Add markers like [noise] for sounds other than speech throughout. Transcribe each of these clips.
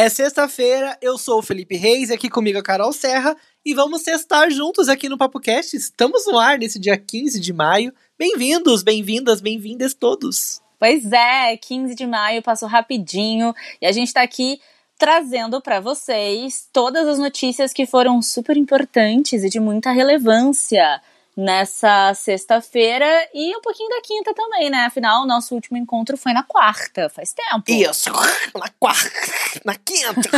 É sexta-feira, eu sou o Felipe Reis, aqui comigo a Carol Serra, e vamos estar juntos aqui no Papo Cast. Estamos no ar nesse dia 15 de maio. Bem-vindos, bem-vindas, bem-vindas todos. Pois é, 15 de maio passou rapidinho e a gente tá aqui trazendo para vocês todas as notícias que foram super importantes e de muita relevância nessa sexta-feira e um pouquinho da quinta também, né? Afinal, o nosso último encontro foi na quarta, faz tempo. Isso, na quarta, na quinta.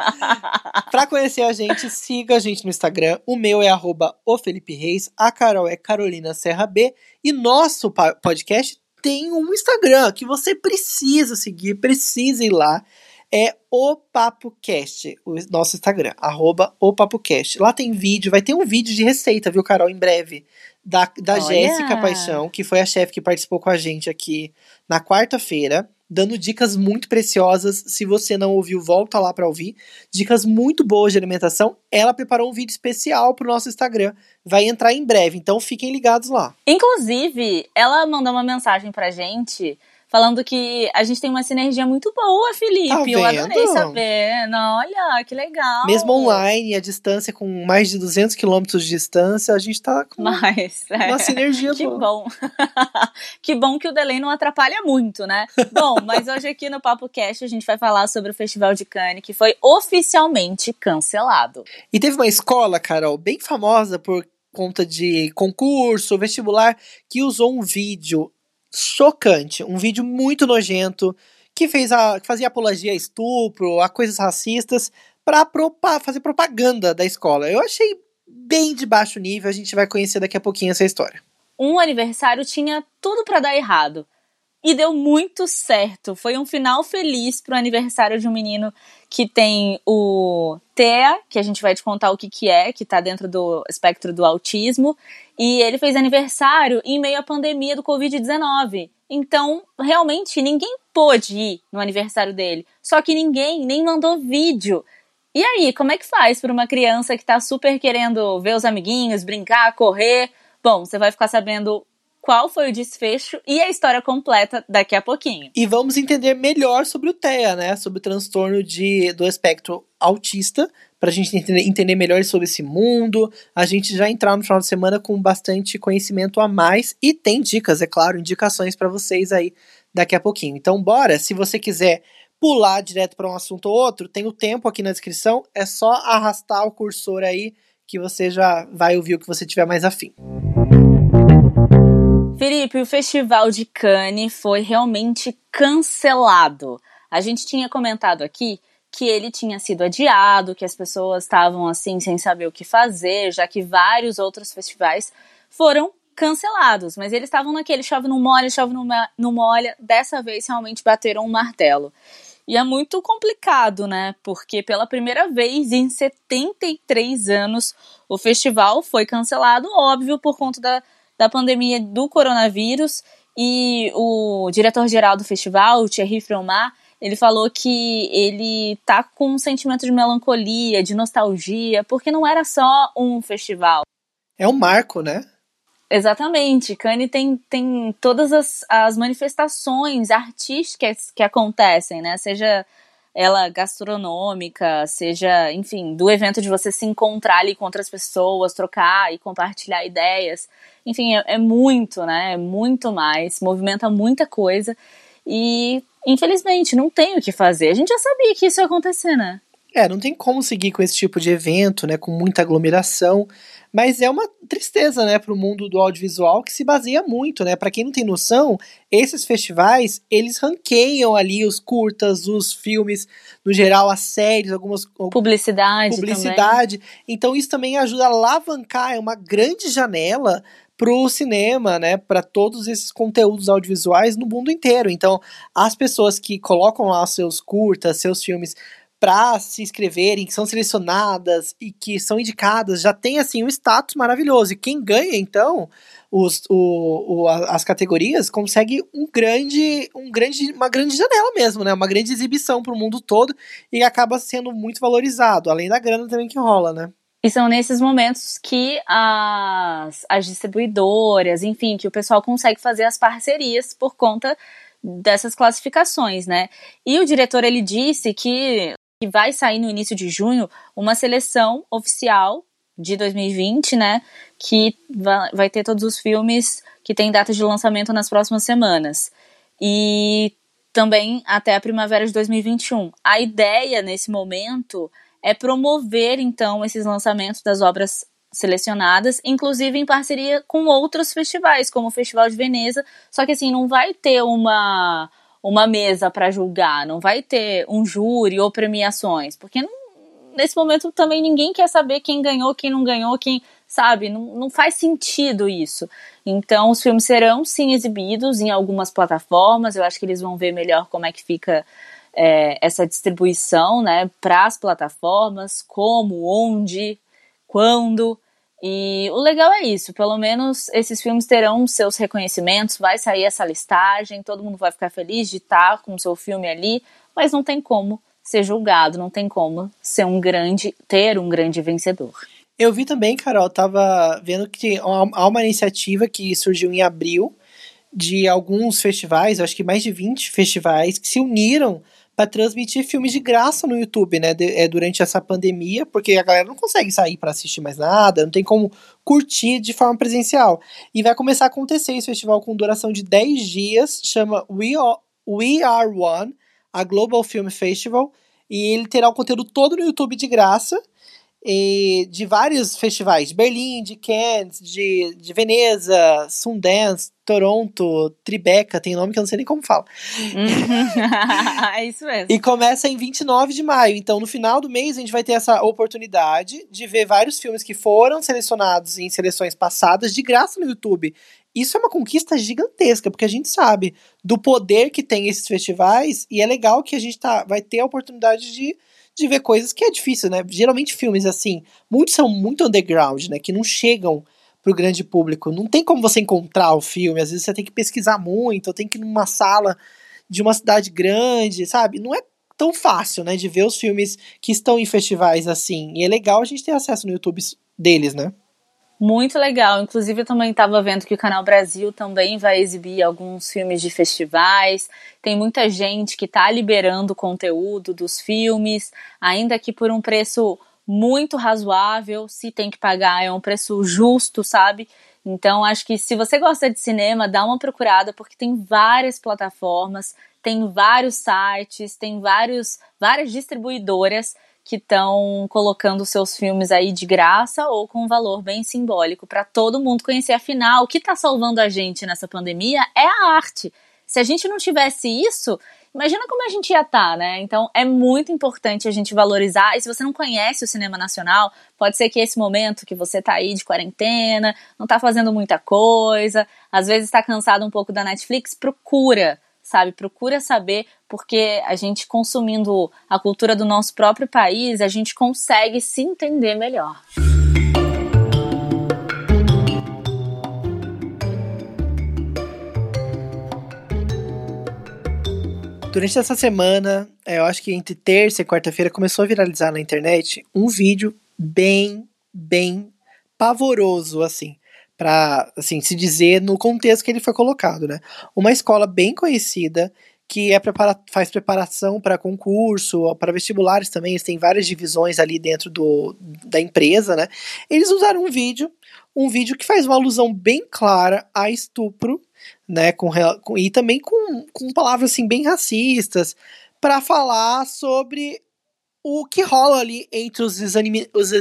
[laughs] pra conhecer a gente, siga a gente no Instagram. O meu é arroba o Felipe Reis, a Carol é Carolina Serra B e nosso podcast tem um Instagram que você precisa seguir, precisa ir lá é o PapoCast, o nosso Instagram, arroba o PapoCast. Lá tem vídeo, vai ter um vídeo de receita, viu, Carol, em breve, da, da Jéssica Paixão, que foi a chefe que participou com a gente aqui na quarta-feira, dando dicas muito preciosas. Se você não ouviu, volta lá para ouvir. Dicas muito boas de alimentação. Ela preparou um vídeo especial pro nosso Instagram. Vai entrar em breve, então fiquem ligados lá. Inclusive, ela mandou uma mensagem pra gente falando que a gente tem uma sinergia muito boa, Felipe. Tá Eu adorei saber. Não, olha, que legal. Mesmo online, a distância com mais de 200 quilômetros de distância, a gente tá com Mas, [laughs] é. uma sinergia que boa. bom. [laughs] que bom que o delay não atrapalha muito, né? Bom, mas hoje aqui no Papo Cast a gente vai falar sobre o Festival de Cannes, que foi oficialmente cancelado. E teve uma escola, Carol, bem famosa por conta de concurso, vestibular, que usou um vídeo chocante, um vídeo muito nojento que fez a que fazia apologia a estupro, a coisas racistas para fazer propaganda da escola. Eu achei bem de baixo nível, a gente vai conhecer daqui a pouquinho essa história. Um aniversário tinha tudo para dar errado. E deu muito certo. Foi um final feliz pro aniversário de um menino que tem o TEA, que a gente vai te contar o que, que é, que tá dentro do espectro do autismo. E ele fez aniversário em meio à pandemia do Covid-19. Então, realmente, ninguém pôde ir no aniversário dele. Só que ninguém nem mandou vídeo. E aí, como é que faz para uma criança que tá super querendo ver os amiguinhos, brincar, correr? Bom, você vai ficar sabendo qual foi o desfecho e a história completa daqui a pouquinho. E vamos entender melhor sobre o TEA, né? Sobre o transtorno de, do espectro autista, para a gente entender, entender melhor sobre esse mundo, a gente já entrar no final de semana com bastante conhecimento a mais e tem dicas, é claro, indicações para vocês aí daqui a pouquinho. Então, bora, se você quiser pular direto para um assunto ou outro, tem o tempo aqui na descrição, é só arrastar o cursor aí que você já vai ouvir o que você tiver mais afim. Felipe, o Festival de Cannes foi realmente cancelado. A gente tinha comentado aqui que ele tinha sido adiado, que as pessoas estavam assim sem saber o que fazer, já que vários outros festivais foram cancelados, mas eles estavam naquele chove no molha, chove no molha, dessa vez realmente bateram um martelo. E é muito complicado, né? Porque pela primeira vez em 73 anos o festival foi cancelado, óbvio, por conta da da pandemia do coronavírus e o diretor-geral do festival, o Thierry Fromar, ele falou que ele tá com um sentimento de melancolia, de nostalgia, porque não era só um festival. É um marco, né? Exatamente. Cannes tem, tem todas as, as manifestações artísticas que acontecem, né? Seja ela gastronômica, seja, enfim, do evento de você se encontrar ali com outras pessoas, trocar e compartilhar ideias. Enfim, é, é muito, né? É muito mais, movimenta muita coisa. E, infelizmente, não tem o que fazer. A gente já sabia que isso ia acontecer, né? É, não tem como seguir com esse tipo de evento, né? Com muita aglomeração. Mas é uma tristeza, né, para o mundo do audiovisual que se baseia muito, né? Para quem não tem noção, esses festivais eles ranqueiam ali os curtas, os filmes, no geral as séries, algumas publicidade, publicidade. Também. Então isso também ajuda a alavancar, é uma grande janela pro cinema, né, para todos esses conteúdos audiovisuais no mundo inteiro. Então, as pessoas que colocam lá seus curtas, seus filmes para se inscreverem, que são selecionadas e que são indicadas, já tem assim um status maravilhoso. E quem ganha, então, os, o, o, as categorias, consegue um grande, um grande, uma grande janela mesmo, né? Uma grande exibição para o mundo todo e acaba sendo muito valorizado, além da grana também que rola, né? E são nesses momentos que as, as distribuidoras, enfim, que o pessoal consegue fazer as parcerias por conta dessas classificações, né? E o diretor ele disse que que vai sair no início de junho uma seleção oficial de 2020, né? Que vai ter todos os filmes que têm data de lançamento nas próximas semanas. E também até a primavera de 2021. A ideia nesse momento é promover então esses lançamentos das obras selecionadas, inclusive em parceria com outros festivais, como o Festival de Veneza, só que assim não vai ter uma uma mesa para julgar, não vai ter um júri ou premiações, porque não, nesse momento também ninguém quer saber quem ganhou, quem não ganhou, quem sabe? Não, não faz sentido isso. Então, os filmes serão sim exibidos em algumas plataformas. Eu acho que eles vão ver melhor como é que fica é, essa distribuição, né, para as plataformas, como, onde, quando. E o legal é isso, pelo menos esses filmes terão seus reconhecimentos, vai sair essa listagem, todo mundo vai ficar feliz de estar com o seu filme ali, mas não tem como ser julgado, não tem como ser um grande, ter um grande vencedor. Eu vi também, Carol, tava vendo que há uma iniciativa que surgiu em abril de alguns festivais, acho que mais de 20 festivais, que se uniram para transmitir filmes de graça no YouTube, né? De, é, durante essa pandemia, porque a galera não consegue sair para assistir mais nada, não tem como curtir de forma presencial. E vai começar a acontecer esse festival com duração de 10 dias, chama We Are, We Are One, a Global Film Festival, e ele terá o conteúdo todo no YouTube de graça e de vários festivais, de Berlim, de Cannes, de, de Veneza, Sundance, Toronto, Tribeca, tem nome que eu não sei nem como fala. [laughs] é isso mesmo. E começa em 29 de maio. Então, no final do mês, a gente vai ter essa oportunidade de ver vários filmes que foram selecionados em seleções passadas de graça no YouTube. Isso é uma conquista gigantesca, porque a gente sabe do poder que tem esses festivais e é legal que a gente tá, vai ter a oportunidade de de ver coisas que é difícil, né? Geralmente filmes assim, muitos são muito underground, né? Que não chegam pro grande público. Não tem como você encontrar o filme, às vezes você tem que pesquisar muito, ou tem que ir numa sala de uma cidade grande, sabe? Não é tão fácil, né, de ver os filmes que estão em festivais assim. E é legal a gente ter acesso no YouTube deles, né? Muito legal. Inclusive, eu também estava vendo que o Canal Brasil também vai exibir alguns filmes de festivais. Tem muita gente que está liberando conteúdo dos filmes, ainda que por um preço muito razoável. Se tem que pagar, é um preço justo, sabe? Então, acho que se você gosta de cinema, dá uma procurada, porque tem várias plataformas, tem vários sites, tem vários, várias distribuidoras que estão colocando seus filmes aí de graça ou com um valor bem simbólico para todo mundo conhecer. Afinal, o que está salvando a gente nessa pandemia é a arte. Se a gente não tivesse isso, imagina como a gente ia estar, tá, né? Então é muito importante a gente valorizar. E se você não conhece o cinema nacional, pode ser que esse momento que você tá aí de quarentena, não tá fazendo muita coisa, às vezes está cansado um pouco da Netflix, procura sabe? Procura saber, porque a gente consumindo a cultura do nosso próprio país, a gente consegue se entender melhor. Durante essa semana, é, eu acho que entre terça e quarta-feira começou a viralizar na internet um vídeo bem, bem pavoroso, assim para assim se dizer no contexto que ele foi colocado, né? Uma escola bem conhecida que é prepara faz preparação para concurso, para vestibulares também, eles têm várias divisões ali dentro do, da empresa, né? Eles usaram um vídeo, um vídeo que faz uma alusão bem clara a estupro, né, com, com e também com, com palavras assim bem racistas, para falar sobre o que rola ali entre os, os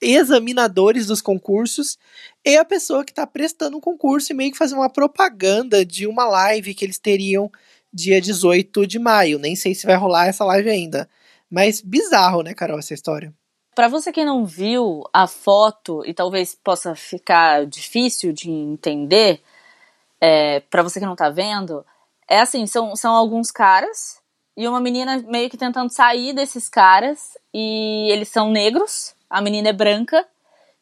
examinadores dos concursos e a pessoa que está prestando um concurso e meio que fazer uma propaganda de uma live que eles teriam dia 18 de maio. Nem sei se vai rolar essa live ainda. Mas bizarro, né, Carol, essa história. Para você que não viu a foto e talvez possa ficar difícil de entender, é, para você que não tá vendo, é assim, são, são alguns caras e uma menina meio que tentando sair desses caras e eles são negros, a menina é branca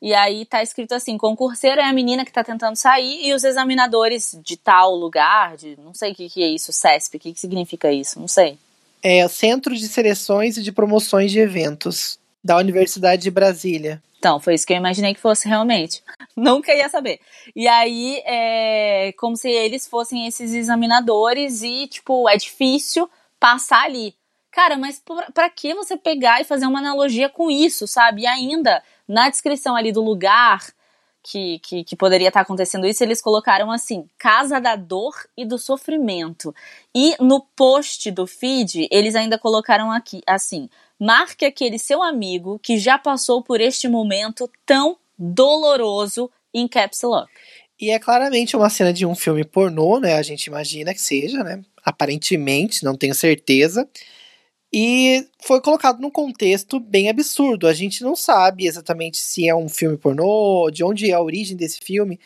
e aí tá escrito assim: concurseiro é a menina que tá tentando sair e os examinadores de tal lugar, de não sei o que, que é isso, CESP, o que, que significa isso, não sei. É Centro de Seleções e de Promoções de Eventos da Universidade de Brasília. Então, foi isso que eu imaginei que fosse realmente. [laughs] Nunca ia saber. E aí, é como se eles fossem esses examinadores e, tipo, é difícil passar ali. Cara, mas para que você pegar e fazer uma analogia com isso, sabe? E ainda, na descrição ali do lugar que, que, que poderia estar tá acontecendo isso, eles colocaram assim: Casa da Dor e do Sofrimento. E no post do feed, eles ainda colocaram aqui assim: marque aquele seu amigo que já passou por este momento tão doloroso em Caps Lock. E é claramente uma cena de um filme pornô, né? A gente imagina que seja, né? Aparentemente, não tenho certeza. E foi colocado num contexto bem absurdo. A gente não sabe exatamente se é um filme pornô, de onde é a origem desse filme.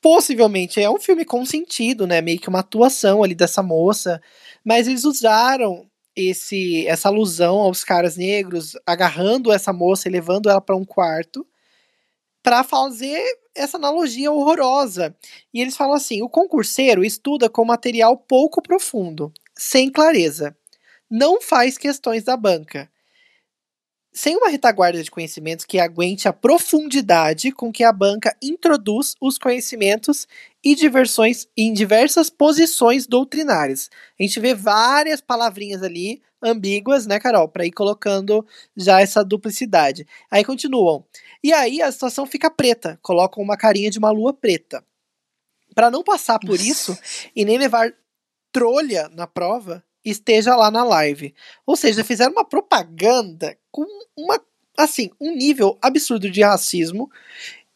Possivelmente é um filme com sentido, né? Meio que uma atuação ali dessa moça. Mas eles usaram esse essa alusão aos caras negros agarrando essa moça e levando ela para um quarto para fazer essa analogia horrorosa. E eles falam assim: o concurseiro estuda com material pouco profundo, sem clareza. Não faz questões da banca. Sem uma retaguarda de conhecimentos que aguente a profundidade com que a banca introduz os conhecimentos e diversões em diversas posições doutrinárias. A gente vê várias palavrinhas ali ambíguas, né, Carol, para ir colocando já essa duplicidade. Aí continuam. E aí a situação fica preta, colocam uma carinha de uma lua preta. Para não passar por isso e nem levar trolha na prova, esteja lá na live. Ou seja, fizeram uma propaganda com uma assim, um nível absurdo de racismo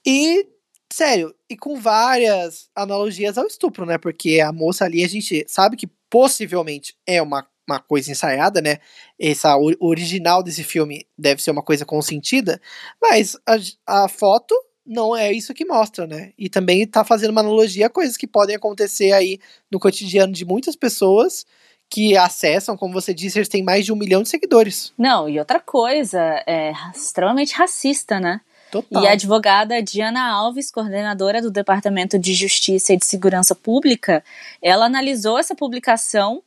e sério, e com várias analogias ao estupro, né? Porque a moça ali a gente sabe que possivelmente é uma uma coisa ensaiada, né? Essa o original desse filme deve ser uma coisa consentida, mas a, a foto não é isso que mostra, né? E também está fazendo uma analogia a coisas que podem acontecer aí no cotidiano de muitas pessoas que acessam, como você disse, eles têm mais de um milhão de seguidores. Não, e outra coisa, é extremamente racista, né? Total. E a advogada Diana Alves, coordenadora do Departamento de Justiça e de Segurança Pública, ela analisou essa publicação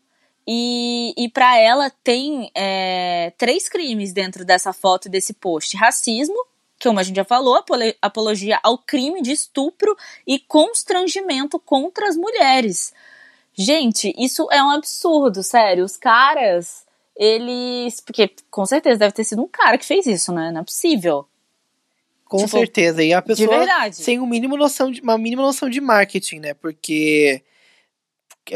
e, e para ela tem é, três crimes dentro dessa foto desse post: racismo, que como a gente já falou, apologia ao crime de estupro e constrangimento contra as mulheres. Gente, isso é um absurdo, sério. Os caras, eles. Porque com certeza deve ter sido um cara que fez isso, né? Não é possível. Com tipo, certeza. E a pessoa sem um mínimo noção de, uma mínima noção de marketing, né? Porque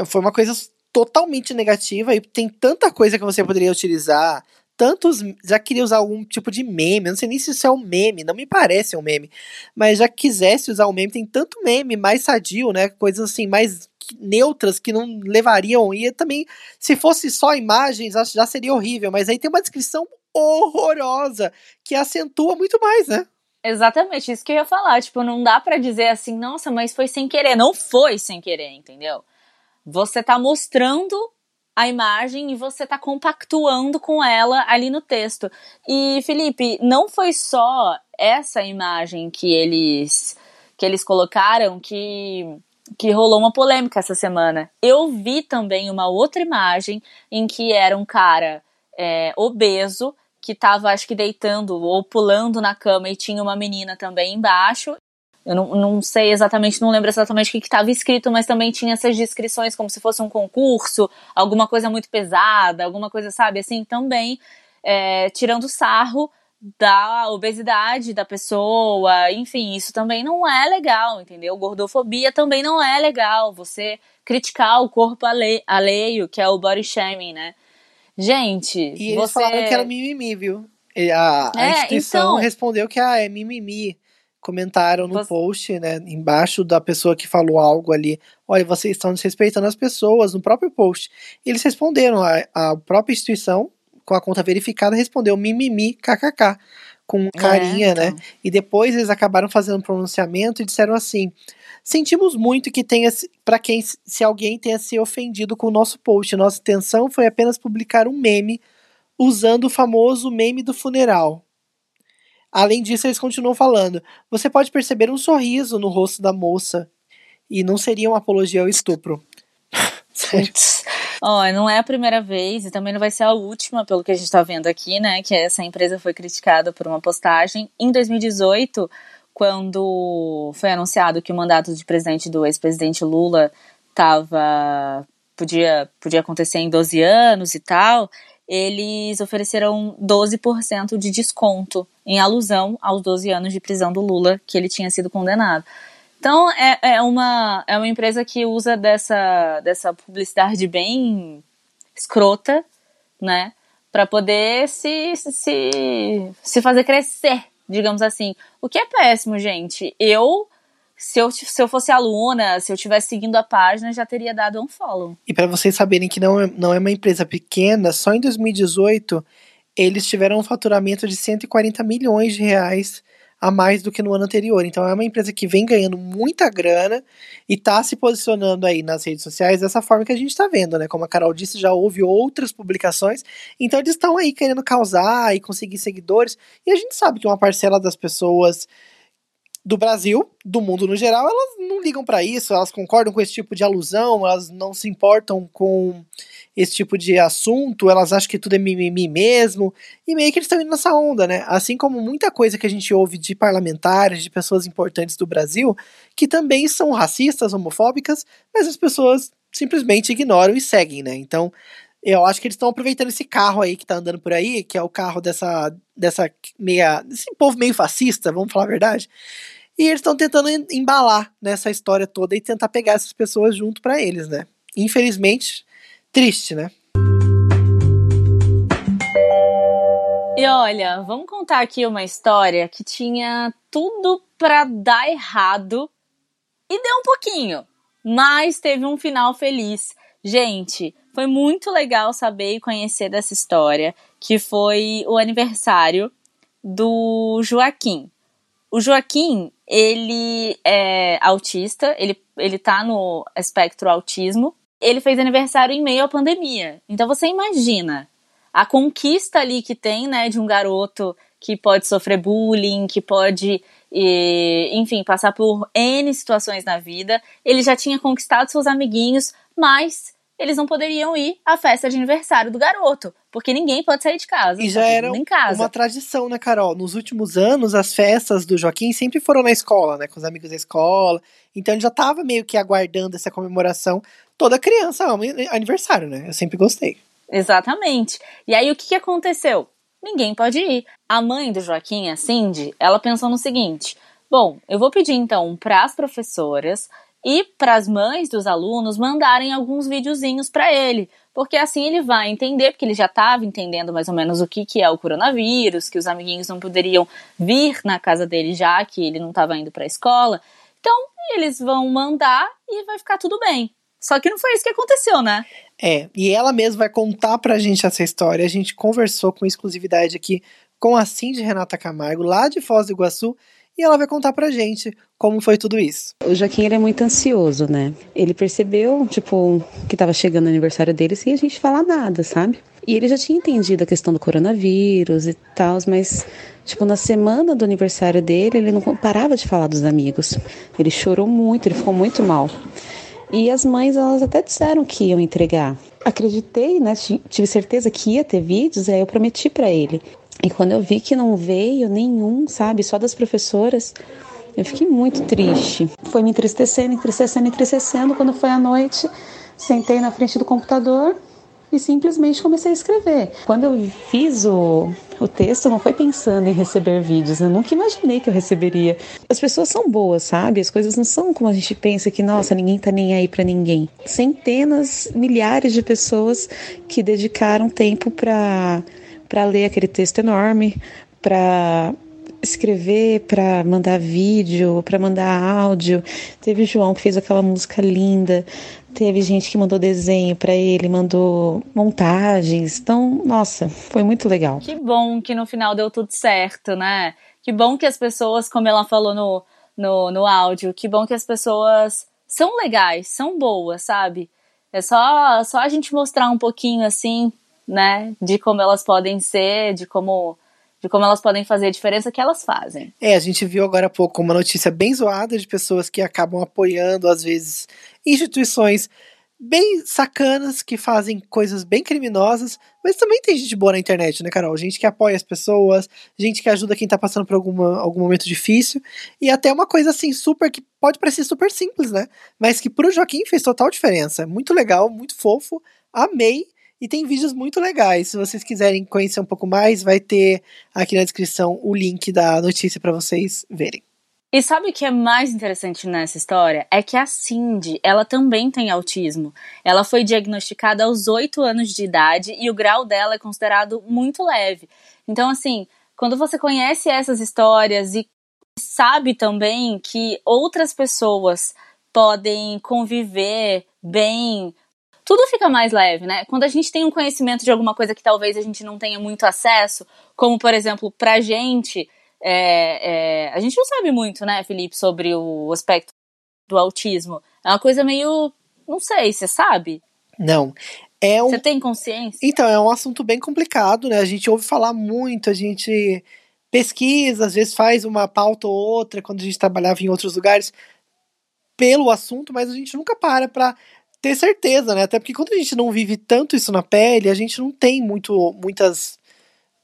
foi uma coisa totalmente negativa e tem tanta coisa que você poderia utilizar. Tantos. Já queria usar algum tipo de meme. Eu não sei nem se isso é um meme, não me parece um meme. Mas já quisesse usar um meme, tem tanto meme mais sadio, né? Coisas assim, mais neutras que não levariam. E também, se fosse só imagens, já seria horrível. Mas aí tem uma descrição horrorosa que acentua muito mais, né? Exatamente, isso que eu ia falar. Tipo, não dá para dizer assim, nossa, mas foi sem querer. Não foi sem querer, entendeu? Você está mostrando a imagem e você está compactuando com ela ali no texto. E Felipe, não foi só essa imagem que eles que eles colocaram que que rolou uma polêmica essa semana. Eu vi também uma outra imagem em que era um cara é, obeso que estava, acho que deitando ou pulando na cama e tinha uma menina também embaixo. Eu não, não sei exatamente, não lembro exatamente o que estava escrito, mas também tinha essas descrições como se fosse um concurso, alguma coisa muito pesada, alguma coisa, sabe, assim, também é, tirando sarro da obesidade da pessoa, enfim, isso também não é legal, entendeu? Gordofobia também não é legal, você criticar o corpo alheio, que é o body shaming, né? Gente, e eles você... falaram que era mimimi, viu? A, a é, instituição então... respondeu que ah, é mimimi comentaram no Você... post, né, embaixo da pessoa que falou algo ali, olha, vocês estão desrespeitando as pessoas, no próprio post. Eles responderam, a, a própria instituição, com a conta verificada, respondeu mimimi, kkk, com é, carinha, é, então. né, e depois eles acabaram fazendo um pronunciamento e disseram assim, sentimos muito que tenha, para quem, se alguém tenha se ofendido com o nosso post, nossa intenção foi apenas publicar um meme, usando o famoso meme do funeral, Além disso, eles continuam falando: você pode perceber um sorriso no rosto da moça. E não seria uma apologia ao estupro. [laughs] oh, não é a primeira vez e também não vai ser a última, pelo que a gente está vendo aqui, né? Que essa empresa foi criticada por uma postagem. Em 2018, quando foi anunciado que o mandato de presidente do ex-presidente Lula tava, podia, podia acontecer em 12 anos e tal, eles ofereceram 12% de desconto em alusão aos 12 anos de prisão do Lula que ele tinha sido condenado. Então é, é, uma, é uma empresa que usa dessa, dessa publicidade bem escrota, né? Para poder se, se, se fazer crescer, digamos assim. O que é péssimo, gente. Eu se eu, se eu fosse aluna, se eu tivesse seguindo a página, já teria dado um follow. E para vocês saberem que não é, não é uma empresa pequena, só em 2018 eles tiveram um faturamento de 140 milhões de reais a mais do que no ano anterior. Então é uma empresa que vem ganhando muita grana e está se posicionando aí nas redes sociais dessa forma que a gente está vendo, né? Como a Carol disse, já houve outras publicações. Então eles estão aí querendo causar e conseguir seguidores. E a gente sabe que uma parcela das pessoas do Brasil, do mundo no geral, elas não ligam para isso, elas concordam com esse tipo de alusão, elas não se importam com esse tipo de assunto, elas acham que tudo é mimimi mesmo, e meio que eles estão indo nessa onda, né? Assim como muita coisa que a gente ouve de parlamentares, de pessoas importantes do Brasil, que também são racistas, homofóbicas, mas as pessoas simplesmente ignoram e seguem, né? Então, eu acho que eles estão aproveitando esse carro aí que tá andando por aí, que é o carro dessa, dessa meia, desse povo meio fascista, vamos falar a verdade. E eles estão tentando embalar nessa história toda e tentar pegar essas pessoas junto para eles, né? Infelizmente, triste, né? E olha, vamos contar aqui uma história que tinha tudo para dar errado e deu um pouquinho, mas teve um final feliz. Gente, foi muito legal saber e conhecer dessa história, que foi o aniversário do Joaquim. O Joaquim, ele é autista, ele, ele tá no espectro autismo. Ele fez aniversário em meio à pandemia. Então você imagina a conquista ali que tem, né, de um garoto que pode sofrer bullying, que pode, e, enfim, passar por N situações na vida. Ele já tinha conquistado seus amiguinhos, mas eles não poderiam ir à festa de aniversário do garoto, porque ninguém pode sair de casa. E já tá era uma tradição, né, Carol? Nos últimos anos, as festas do Joaquim sempre foram na escola, né, com os amigos da escola. Então ele já estava meio que aguardando essa comemoração. Toda criança ama aniversário, né? Eu sempre gostei. Exatamente. E aí o que, que aconteceu? Ninguém pode ir. A mãe do Joaquim, a Cindy, ela pensou no seguinte: bom, eu vou pedir então para as professoras e para as mães dos alunos mandarem alguns videozinhos para ele, porque assim ele vai entender, porque ele já estava entendendo mais ou menos o que, que é o coronavírus, que os amiguinhos não poderiam vir na casa dele já que ele não estava indo para a escola. Então eles vão mandar e vai ficar tudo bem. Só que não foi isso que aconteceu, né? É, e ela mesma vai contar pra gente essa história. A gente conversou com exclusividade aqui com a Cindy Renata Camargo, lá de Foz do Iguaçu, e ela vai contar pra gente como foi tudo isso. O Joaquim ele é muito ansioso, né? Ele percebeu, tipo, que tava chegando o aniversário dele sem a gente falar nada, sabe? E ele já tinha entendido a questão do coronavírus e tal, mas Tipo, na semana do aniversário dele, ele não parava de falar dos amigos. Ele chorou muito, ele ficou muito mal. E as mães, elas até disseram que iam entregar. Acreditei, né? Tive certeza que ia ter vídeos, aí eu prometi para ele. E quando eu vi que não veio nenhum, sabe, só das professoras, eu fiquei muito triste. Foi me entristecendo, entristecendo, entristecendo. Quando foi à noite, sentei na frente do computador e simplesmente comecei a escrever. Quando eu fiz o, o texto, não foi pensando em receber vídeos, eu nunca imaginei que eu receberia. As pessoas são boas, sabe? As coisas não são como a gente pensa que, nossa, ninguém tá nem aí para ninguém. Centenas, milhares de pessoas que dedicaram tempo para para ler aquele texto enorme, para escrever, para mandar vídeo, para mandar áudio. Teve o João que fez aquela música linda. Teve gente que mandou desenho para ele, mandou montagens. Então, nossa, foi muito legal. Que bom que no final deu tudo certo, né? Que bom que as pessoas, como ela falou no, no, no áudio, que bom que as pessoas são legais, são boas, sabe? É só, só a gente mostrar um pouquinho assim né? De como elas podem ser, de como de como elas podem fazer a diferença que elas fazem. É, a gente viu agora há pouco uma notícia bem zoada de pessoas que acabam apoiando, às vezes, instituições bem sacanas que fazem coisas bem criminosas, mas também tem gente boa na internet, né, Carol? Gente que apoia as pessoas, gente que ajuda quem tá passando por alguma, algum momento difícil, e até uma coisa assim, super, que pode parecer super simples, né? Mas que pro Joaquim fez total diferença. Muito legal, muito fofo, amei. E tem vídeos muito legais. Se vocês quiserem conhecer um pouco mais, vai ter aqui na descrição o link da notícia para vocês verem. E sabe o que é mais interessante nessa história? É que a Cindy, ela também tem autismo. Ela foi diagnosticada aos 8 anos de idade e o grau dela é considerado muito leve. Então, assim, quando você conhece essas histórias e sabe também que outras pessoas podem conviver bem, tudo fica mais leve, né? Quando a gente tem um conhecimento de alguma coisa que talvez a gente não tenha muito acesso, como por exemplo, pra gente é, é, a gente não sabe muito, né, Felipe, sobre o aspecto do autismo. É uma coisa meio. Não sei, você sabe? Não. É um... Você tem consciência? Então, é um assunto bem complicado, né? A gente ouve falar muito, a gente pesquisa, às vezes faz uma pauta ou outra quando a gente trabalhava em outros lugares pelo assunto, mas a gente nunca para pra ter certeza, né? Até porque quando a gente não vive tanto isso na pele, a gente não tem muito, muitas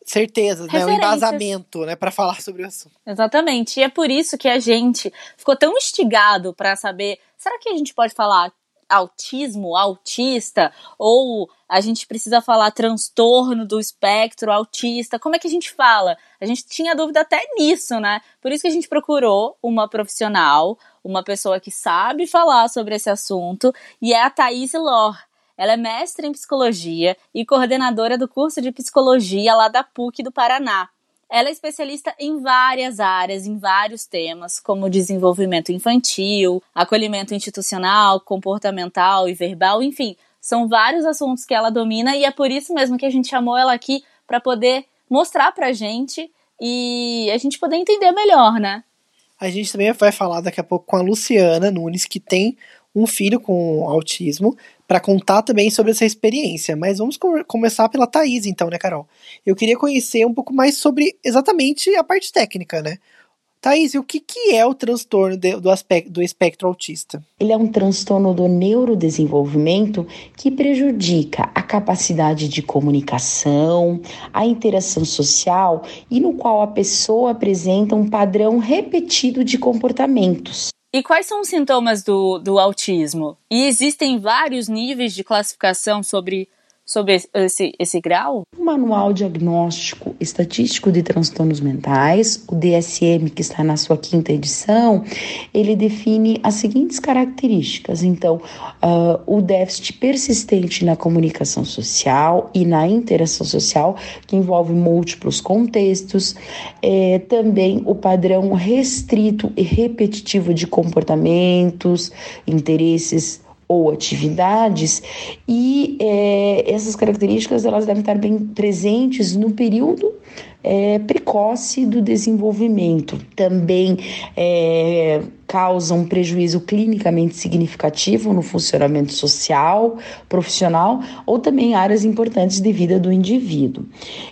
certezas, né? Um embasamento, né, para falar sobre o assunto. Exatamente. E é por isso que a gente ficou tão instigado para saber, será que a gente pode falar autismo, autista, ou a gente precisa falar transtorno do espectro autista? Como é que a gente fala? A gente tinha dúvida até nisso, né? Por isso que a gente procurou uma profissional, uma pessoa que sabe falar sobre esse assunto, e é a Thaís Lor. Ela é mestre em psicologia e coordenadora do curso de psicologia lá da PUC do Paraná. Ela é especialista em várias áreas, em vários temas, como desenvolvimento infantil, acolhimento institucional, comportamental e verbal, enfim, são vários assuntos que ela domina e é por isso mesmo que a gente chamou ela aqui para poder mostrar pra gente e a gente poder entender melhor, né? A gente também vai falar daqui a pouco com a Luciana Nunes, que tem um filho com autismo, para contar também sobre essa experiência. Mas vamos começar pela Thaís, então, né, Carol? Eu queria conhecer um pouco mais sobre exatamente a parte técnica, né? Thaís, o que, que é o transtorno de, do, aspecto, do espectro autista? Ele é um transtorno do neurodesenvolvimento que prejudica a capacidade de comunicação, a interação social e no qual a pessoa apresenta um padrão repetido de comportamentos. E quais são os sintomas do, do autismo? E existem vários níveis de classificação sobre sobre esse, esse grau? O Manual Diagnóstico Estatístico de Transtornos Mentais, o DSM, que está na sua quinta edição, ele define as seguintes características. Então, uh, o déficit persistente na comunicação social e na interação social, que envolve múltiplos contextos, é, também o padrão restrito e repetitivo de comportamentos, interesses, ou atividades e é, essas características elas devem estar bem presentes no período é, precoce do desenvolvimento. Também é, causam um prejuízo clinicamente significativo no funcionamento social, profissional ou também áreas importantes de vida do indivíduo.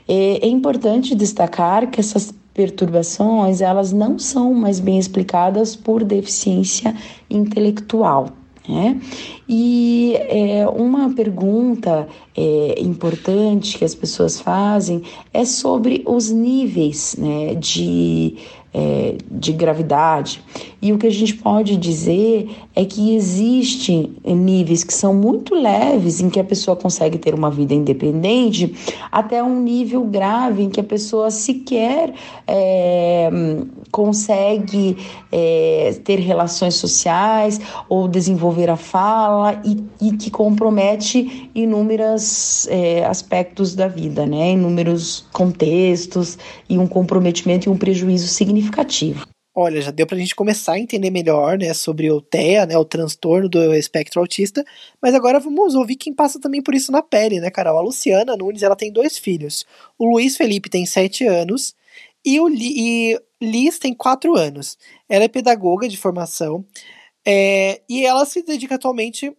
É, é importante destacar que essas perturbações elas não são mais bem explicadas por deficiência intelectual. Né? E é, uma pergunta é, importante que as pessoas fazem é sobre os níveis né, de é, de gravidade. E o que a gente pode dizer é que existem níveis que são muito leves em que a pessoa consegue ter uma vida independente, até um nível grave em que a pessoa sequer é, consegue é, ter relações sociais ou desenvolver a fala e, e que compromete inúmeros é, aspectos da vida, né? inúmeros contextos e um comprometimento e um prejuízo significativo. Olha, já deu pra gente começar a entender melhor, né, sobre o TEA, né, o transtorno do espectro autista, mas agora vamos ouvir quem passa também por isso na pele, né, Carol? A Luciana Nunes, ela tem dois filhos. O Luiz Felipe tem sete anos e o Li, e Liz tem quatro anos. Ela é pedagoga de formação é, e ela se dedica atualmente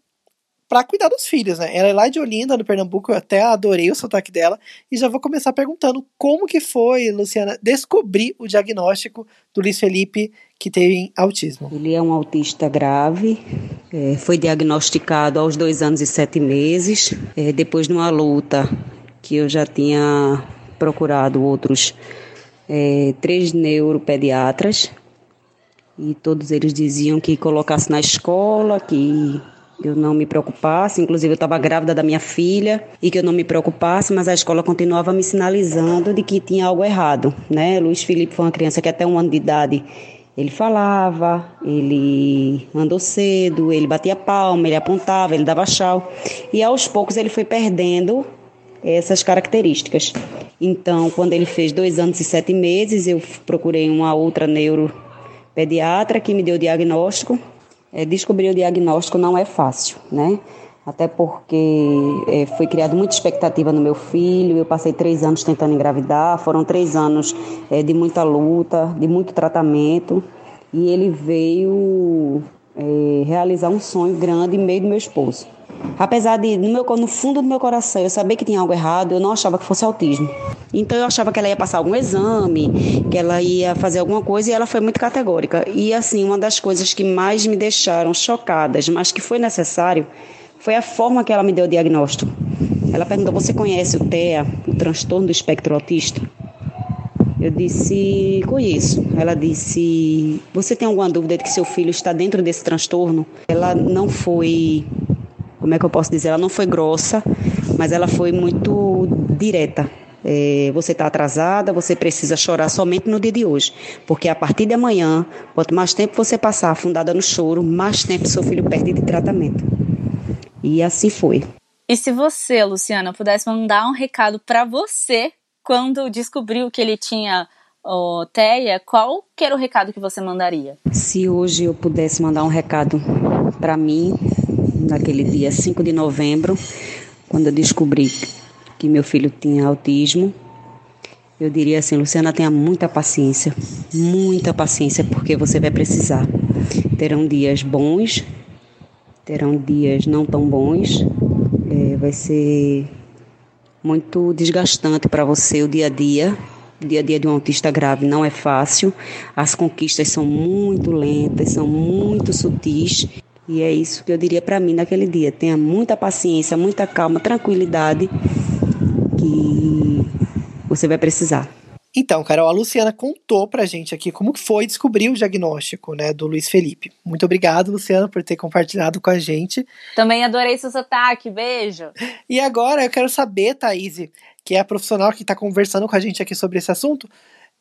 para cuidar dos filhos, né? Ela é lá de Olinda, no Pernambuco, eu até adorei o sotaque dela. E já vou começar perguntando como que foi, Luciana, descobrir o diagnóstico do Luiz Felipe que tem autismo. Ele é um autista grave, é, foi diagnosticado aos dois anos e sete meses, é, depois de uma luta que eu já tinha procurado outros é, três neuropediatras e todos eles diziam que colocasse na escola, que eu não me preocupasse, inclusive eu estava grávida da minha filha e que eu não me preocupasse, mas a escola continuava me sinalizando de que tinha algo errado, né? Luiz Felipe foi uma criança que até um ano de idade ele falava, ele andou cedo, ele batia palma, ele apontava, ele dava tchau. E aos poucos ele foi perdendo essas características. Então, quando ele fez dois anos e sete meses, eu procurei uma outra neuropediatra que me deu o diagnóstico. É, descobrir o diagnóstico não é fácil, né? Até porque é, foi criada muita expectativa no meu filho. Eu passei três anos tentando engravidar. Foram três anos é, de muita luta, de muito tratamento. E ele veio é, realizar um sonho grande em meio do meu esposo. Apesar de, no, meu, no fundo do meu coração, eu saber que tinha algo errado, eu não achava que fosse autismo. Então eu achava que ela ia passar algum exame, que ela ia fazer alguma coisa, e ela foi muito categórica. E assim, uma das coisas que mais me deixaram chocadas, mas que foi necessário, foi a forma que ela me deu o diagnóstico. Ela perguntou: Você conhece o TEA, o transtorno do espectro autista? Eu disse: Conheço. Ela disse: Você tem alguma dúvida de que seu filho está dentro desse transtorno? Ela não foi como é que eu posso dizer? Ela não foi grossa, mas ela foi muito direta. É, você está atrasada, você precisa chorar somente no dia de hoje, porque a partir de amanhã, quanto mais tempo você passar afundada no choro, mais tempo seu filho perde de tratamento. E assim foi. E se você, Luciana, pudesse mandar um recado para você quando descobriu que ele tinha o TEA, qual que era o recado que você mandaria? Se hoje eu pudesse mandar um recado para mim, naquele dia 5 de novembro, quando eu descobri que meu filho tinha autismo, eu diria assim, Luciana, tenha muita paciência, muita paciência, porque você vai precisar. Terão dias bons, terão dias não tão bons, é, vai ser muito desgastante para você o dia a dia. O dia a dia de um autista grave não é fácil, as conquistas são muito lentas, são muito sutis e é isso que eu diria para mim naquele dia. Tenha muita paciência, muita calma, tranquilidade, que você vai precisar. Então, Carol, a Luciana contou pra gente aqui como foi descobrir o diagnóstico, né, do Luiz Felipe. Muito obrigado, Luciana, por ter compartilhado com a gente. Também adorei seu sotaque, beijo. E agora eu quero saber, Thaís, que é a profissional que está conversando com a gente aqui sobre esse assunto,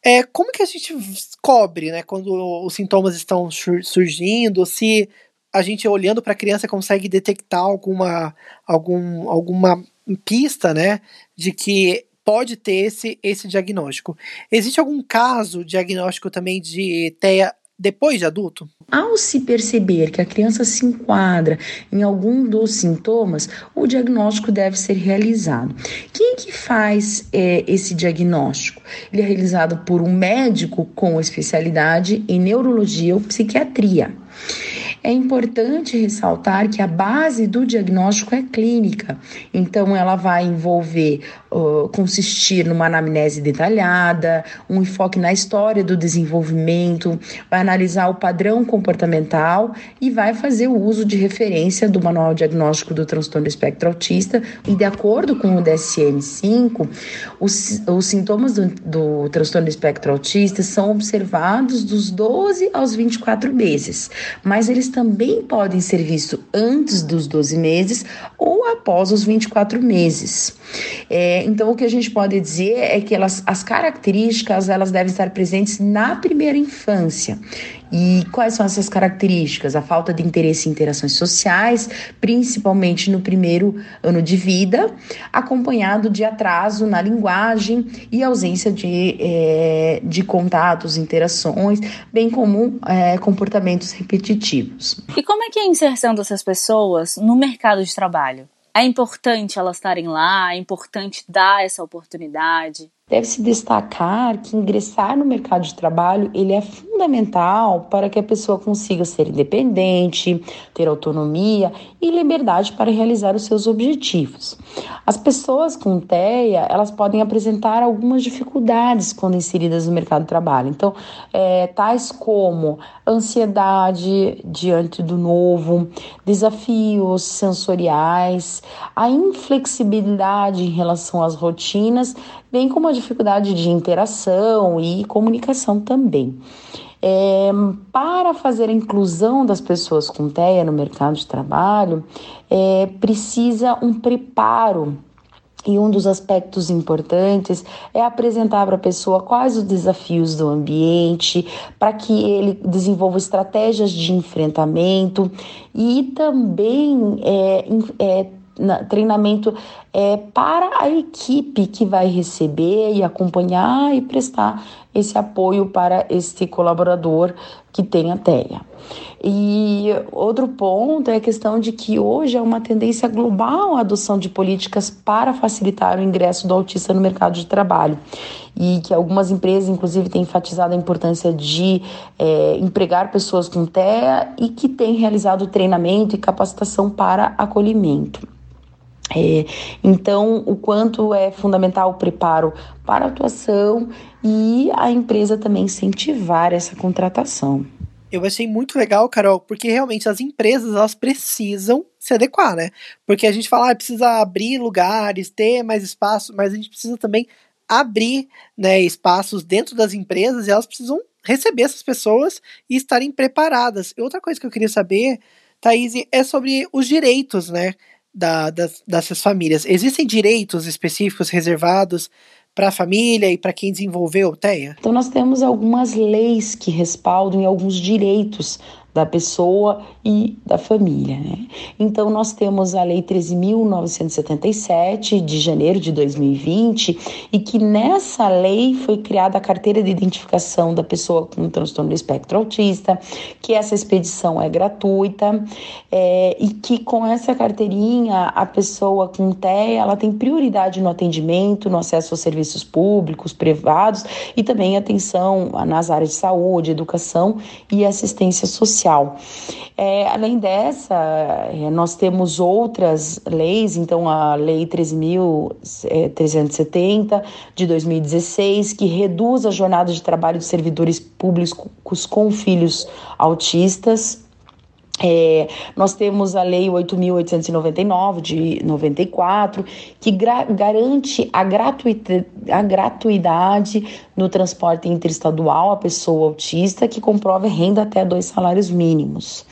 é como que a gente cobre, né, quando os sintomas estão surgindo, se a gente olhando para a criança consegue detectar alguma, algum, alguma pista, né, de que pode ter esse, esse diagnóstico. Existe algum caso diagnóstico também de TEA depois de adulto? Ao se perceber que a criança se enquadra em algum dos sintomas, o diagnóstico deve ser realizado. Quem que faz é, esse diagnóstico? Ele é realizado por um médico com especialidade em neurologia ou psiquiatria. É importante ressaltar que a base do diagnóstico é clínica, então ela vai envolver, uh, consistir numa anamnese detalhada, um enfoque na história do desenvolvimento, vai analisar o padrão comportamental e vai fazer o uso de referência do Manual Diagnóstico do Transtorno Espectro Autista. E de acordo com o DSM-5, os, os sintomas do, do transtorno espectro autista são observados dos 12 aos 24 meses, mas eles também podem ser vistos antes dos 12 meses ou após os 24 meses. É, então, o que a gente pode dizer é que elas, as características elas devem estar presentes na primeira infância. E quais são essas características? A falta de interesse em interações sociais, principalmente no primeiro ano de vida, acompanhado de atraso na linguagem e ausência de, é, de contatos, interações, bem como é, comportamentos repetitivos. E como é que é a inserção dessas pessoas no mercado de trabalho? É importante elas estarem lá, é importante dar essa oportunidade. Deve-se destacar que ingressar no mercado de trabalho ele é fundamental para que a pessoa consiga ser independente, ter autonomia e liberdade para realizar os seus objetivos. As pessoas com TEA elas podem apresentar algumas dificuldades quando inseridas no mercado de trabalho. Então, é, tais como ansiedade diante do novo, desafios sensoriais, a inflexibilidade em relação às rotinas bem como a dificuldade de interação e comunicação também. É, para fazer a inclusão das pessoas com TEA no mercado de trabalho, é, precisa um preparo e um dos aspectos importantes é apresentar para a pessoa quais os desafios do ambiente, para que ele desenvolva estratégias de enfrentamento e também é, é, treinamento é, para a equipe que vai receber e acompanhar e prestar esse apoio para este colaborador que tem a TEA. E outro ponto é a questão de que hoje é uma tendência global a adoção de políticas para facilitar o ingresso do autista no mercado de trabalho. E que algumas empresas, inclusive, têm enfatizado a importância de é, empregar pessoas com TEA e que têm realizado treinamento e capacitação para acolhimento. É, então, o quanto é fundamental o preparo para a atuação e a empresa também incentivar essa contratação. Eu achei muito legal, Carol, porque realmente as empresas elas precisam se adequar, né? Porque a gente fala, ah, precisa abrir lugares, ter mais espaço, mas a gente precisa também abrir né, espaços dentro das empresas e elas precisam receber essas pessoas e estarem preparadas. E outra coisa que eu queria saber, Thaís, é sobre os direitos, né? Da, das, dessas famílias. Existem direitos específicos reservados para a família e para quem desenvolveu o TEA? Então, nós temos algumas leis que respaldam e alguns direitos da pessoa e da família. Né? Então, nós temos a Lei 13.977, de janeiro de 2020, e que nessa lei foi criada a carteira de identificação da pessoa com transtorno do espectro autista, que essa expedição é gratuita, é, e que com essa carteirinha, a pessoa com TEA, ela tem prioridade no atendimento, no acesso aos serviços públicos, privados, e também atenção nas áreas de saúde, educação e assistência social social. É, além dessa, é, nós temos outras leis, então a Lei 13.370 é, de 2016, que reduz a jornada de trabalho de servidores públicos com filhos autistas. É, nós temos a Lei 8.899 de 94, que garante a, a gratuidade no transporte interestadual à pessoa autista que comprove renda até dois salários mínimos.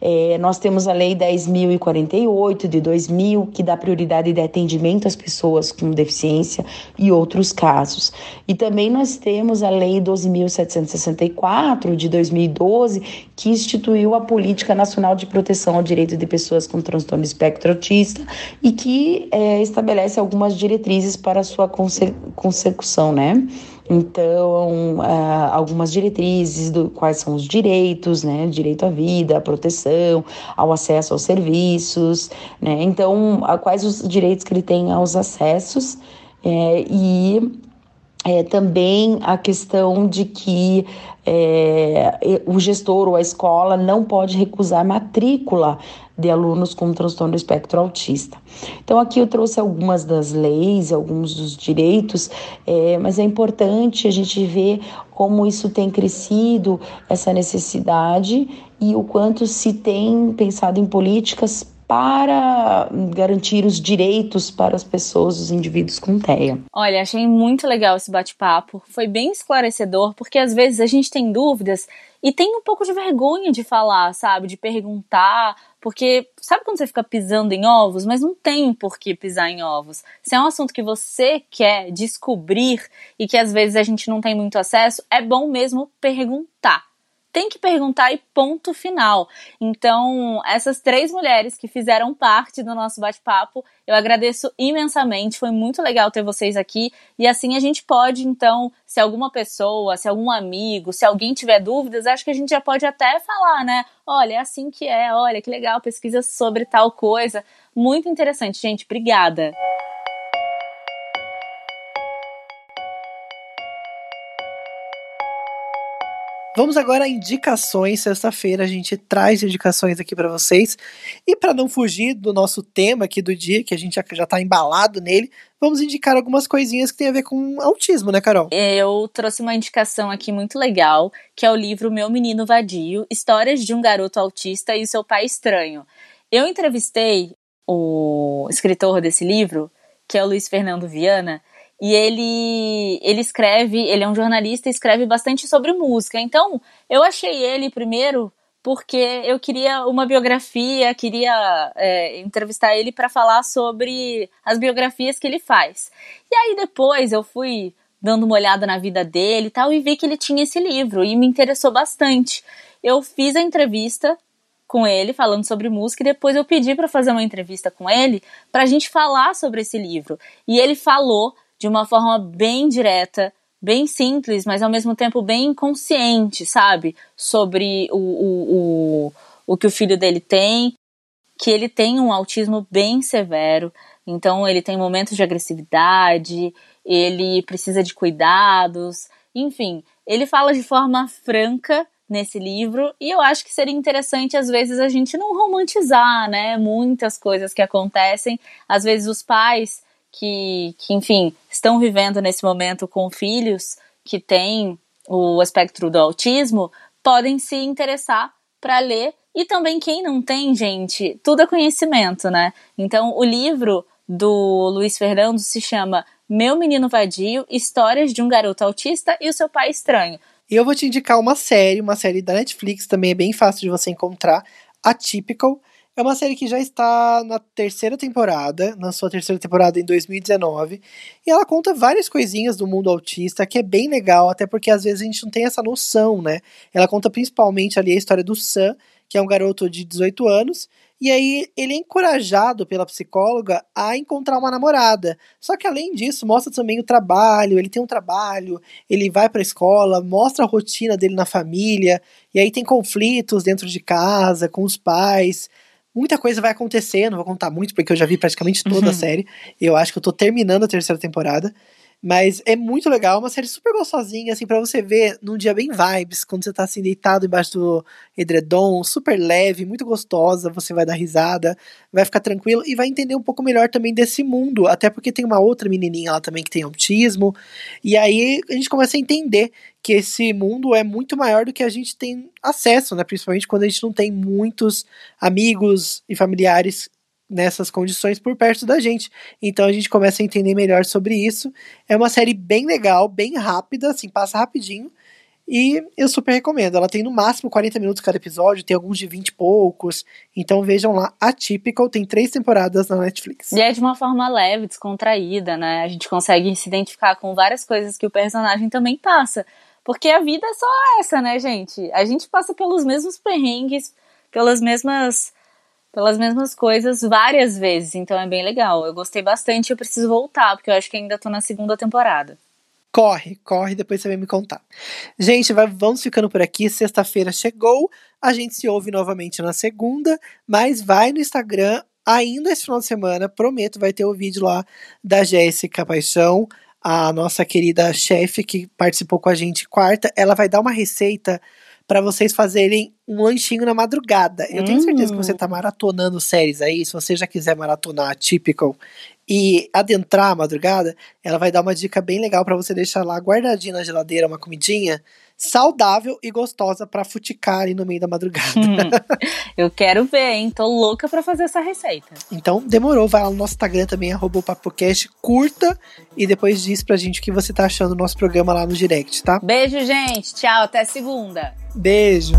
É, nós temos a Lei 10.048 de 2000, que dá prioridade de atendimento às pessoas com deficiência e outros casos. E também nós temos a Lei 12.764 de 2012, que instituiu a Política Nacional de Proteção ao Direito de Pessoas com Transtorno Espectro Autista e que é, estabelece algumas diretrizes para sua consecução, né? Então, uh, algumas diretrizes do quais são os direitos, né? Direito à vida, à proteção, ao acesso aos serviços, né? Então, a, quais os direitos que ele tem aos acessos é, e é, também a questão de que é, o gestor ou a escola não pode recusar matrícula de alunos com transtorno do espectro autista. Então, aqui eu trouxe algumas das leis, alguns dos direitos, é, mas é importante a gente ver como isso tem crescido, essa necessidade, e o quanto se tem pensado em políticas para garantir os direitos para as pessoas, os indivíduos com TEA. Olha, achei muito legal esse bate-papo. Foi bem esclarecedor, porque às vezes a gente tem dúvidas e tem um pouco de vergonha de falar, sabe? De perguntar, porque sabe quando você fica pisando em ovos, mas não tem por que pisar em ovos. Se é um assunto que você quer descobrir e que às vezes a gente não tem muito acesso, é bom mesmo perguntar tem que perguntar e ponto final. Então, essas três mulheres que fizeram parte do nosso bate-papo, eu agradeço imensamente. Foi muito legal ter vocês aqui. E assim a gente pode, então, se alguma pessoa, se algum amigo, se alguém tiver dúvidas, acho que a gente já pode até falar, né? Olha, é assim que é, olha que legal, pesquisa sobre tal coisa. Muito interessante, gente. Obrigada. Vamos agora a indicações. Sexta-feira a gente traz indicações aqui para vocês. E para não fugir do nosso tema aqui do dia, que a gente já está embalado nele, vamos indicar algumas coisinhas que tem a ver com autismo, né, Carol? Eu trouxe uma indicação aqui muito legal, que é o livro Meu Menino Vadio: Histórias de um Garoto Autista e Seu Pai Estranho. Eu entrevistei o escritor desse livro, que é o Luiz Fernando Viana, e ele ele escreve, ele é um jornalista e escreve bastante sobre música. Então, eu achei ele primeiro porque eu queria uma biografia, queria é, entrevistar ele para falar sobre as biografias que ele faz. E aí depois eu fui dando uma olhada na vida dele e tal e vi que ele tinha esse livro e me interessou bastante. Eu fiz a entrevista com ele falando sobre música e depois eu pedi para fazer uma entrevista com ele para a gente falar sobre esse livro. E ele falou de uma forma bem direta, bem simples, mas ao mesmo tempo bem consciente, sabe? Sobre o, o, o, o que o filho dele tem, que ele tem um autismo bem severo, então ele tem momentos de agressividade, ele precisa de cuidados, enfim, ele fala de forma franca nesse livro e eu acho que seria interessante às vezes a gente não romantizar, né, muitas coisas que acontecem, às vezes os pais que, que enfim, estão vivendo nesse momento com filhos que têm o espectro do autismo podem se interessar para ler e também quem não tem, gente, tudo é conhecimento, né? Então, o livro do Luiz Fernando se chama Meu Menino Vadio: Histórias de um Garoto Autista e o Seu Pai Estranho. E eu vou te indicar uma série, uma série da Netflix, também é bem fácil de você encontrar, Atypical. É uma série que já está na terceira temporada, na sua terceira temporada em 2019, e ela conta várias coisinhas do mundo autista, que é bem legal, até porque às vezes a gente não tem essa noção, né? Ela conta principalmente ali a história do Sam, que é um garoto de 18 anos, e aí ele é encorajado pela psicóloga a encontrar uma namorada. Só que além disso, mostra também o trabalho, ele tem um trabalho, ele vai para a escola, mostra a rotina dele na família, e aí tem conflitos dentro de casa, com os pais. Muita coisa vai acontecer, não vou contar muito porque eu já vi praticamente toda uhum. a série. Eu acho que eu tô terminando a terceira temporada. Mas é muito legal, uma série super gostosinha, assim, para você ver num dia bem vibes, quando você tá assim, deitado embaixo do edredom, super leve, muito gostosa, você vai dar risada, vai ficar tranquilo e vai entender um pouco melhor também desse mundo, até porque tem uma outra menininha lá também que tem autismo, e aí a gente começa a entender que esse mundo é muito maior do que a gente tem acesso, né, principalmente quando a gente não tem muitos amigos e familiares nessas condições por perto da gente. Então a gente começa a entender melhor sobre isso. É uma série bem legal, bem rápida, assim, passa rapidinho. E eu super recomendo. Ela tem no máximo 40 minutos cada episódio, tem alguns de 20 e poucos. Então vejam lá, Atypical tem três temporadas na Netflix. E é de uma forma leve, descontraída, né? A gente consegue se identificar com várias coisas que o personagem também passa. Porque a vida é só essa, né, gente? A gente passa pelos mesmos perrengues, pelas mesmas pelas mesmas coisas várias vezes, então é bem legal. Eu gostei bastante, eu preciso voltar, porque eu acho que ainda tô na segunda temporada. Corre, corre, depois você vem me contar. Gente, vai, vamos ficando por aqui. Sexta-feira chegou, a gente se ouve novamente na segunda, mas vai no Instagram ainda esse final de semana, prometo, vai ter o vídeo lá da Jéssica Paixão, a nossa querida chefe que participou com a gente quarta. Ela vai dar uma receita para vocês fazerem um lanchinho na madrugada. Eu tenho certeza que você tá maratonando séries aí. Se você já quiser maratonar a Typical e adentrar a madrugada, ela vai dar uma dica bem legal para você deixar lá guardadinha na geladeira uma comidinha saudável e gostosa para futicar no meio da madrugada. Hum. [laughs] Eu quero ver, hein? Tô louca para fazer essa receita. Então, demorou. Vai lá no nosso Instagram também, papocast, curta e depois diz pra gente o que você tá achando do nosso programa lá no direct, tá? Beijo, gente. Tchau. Até segunda. Beijo.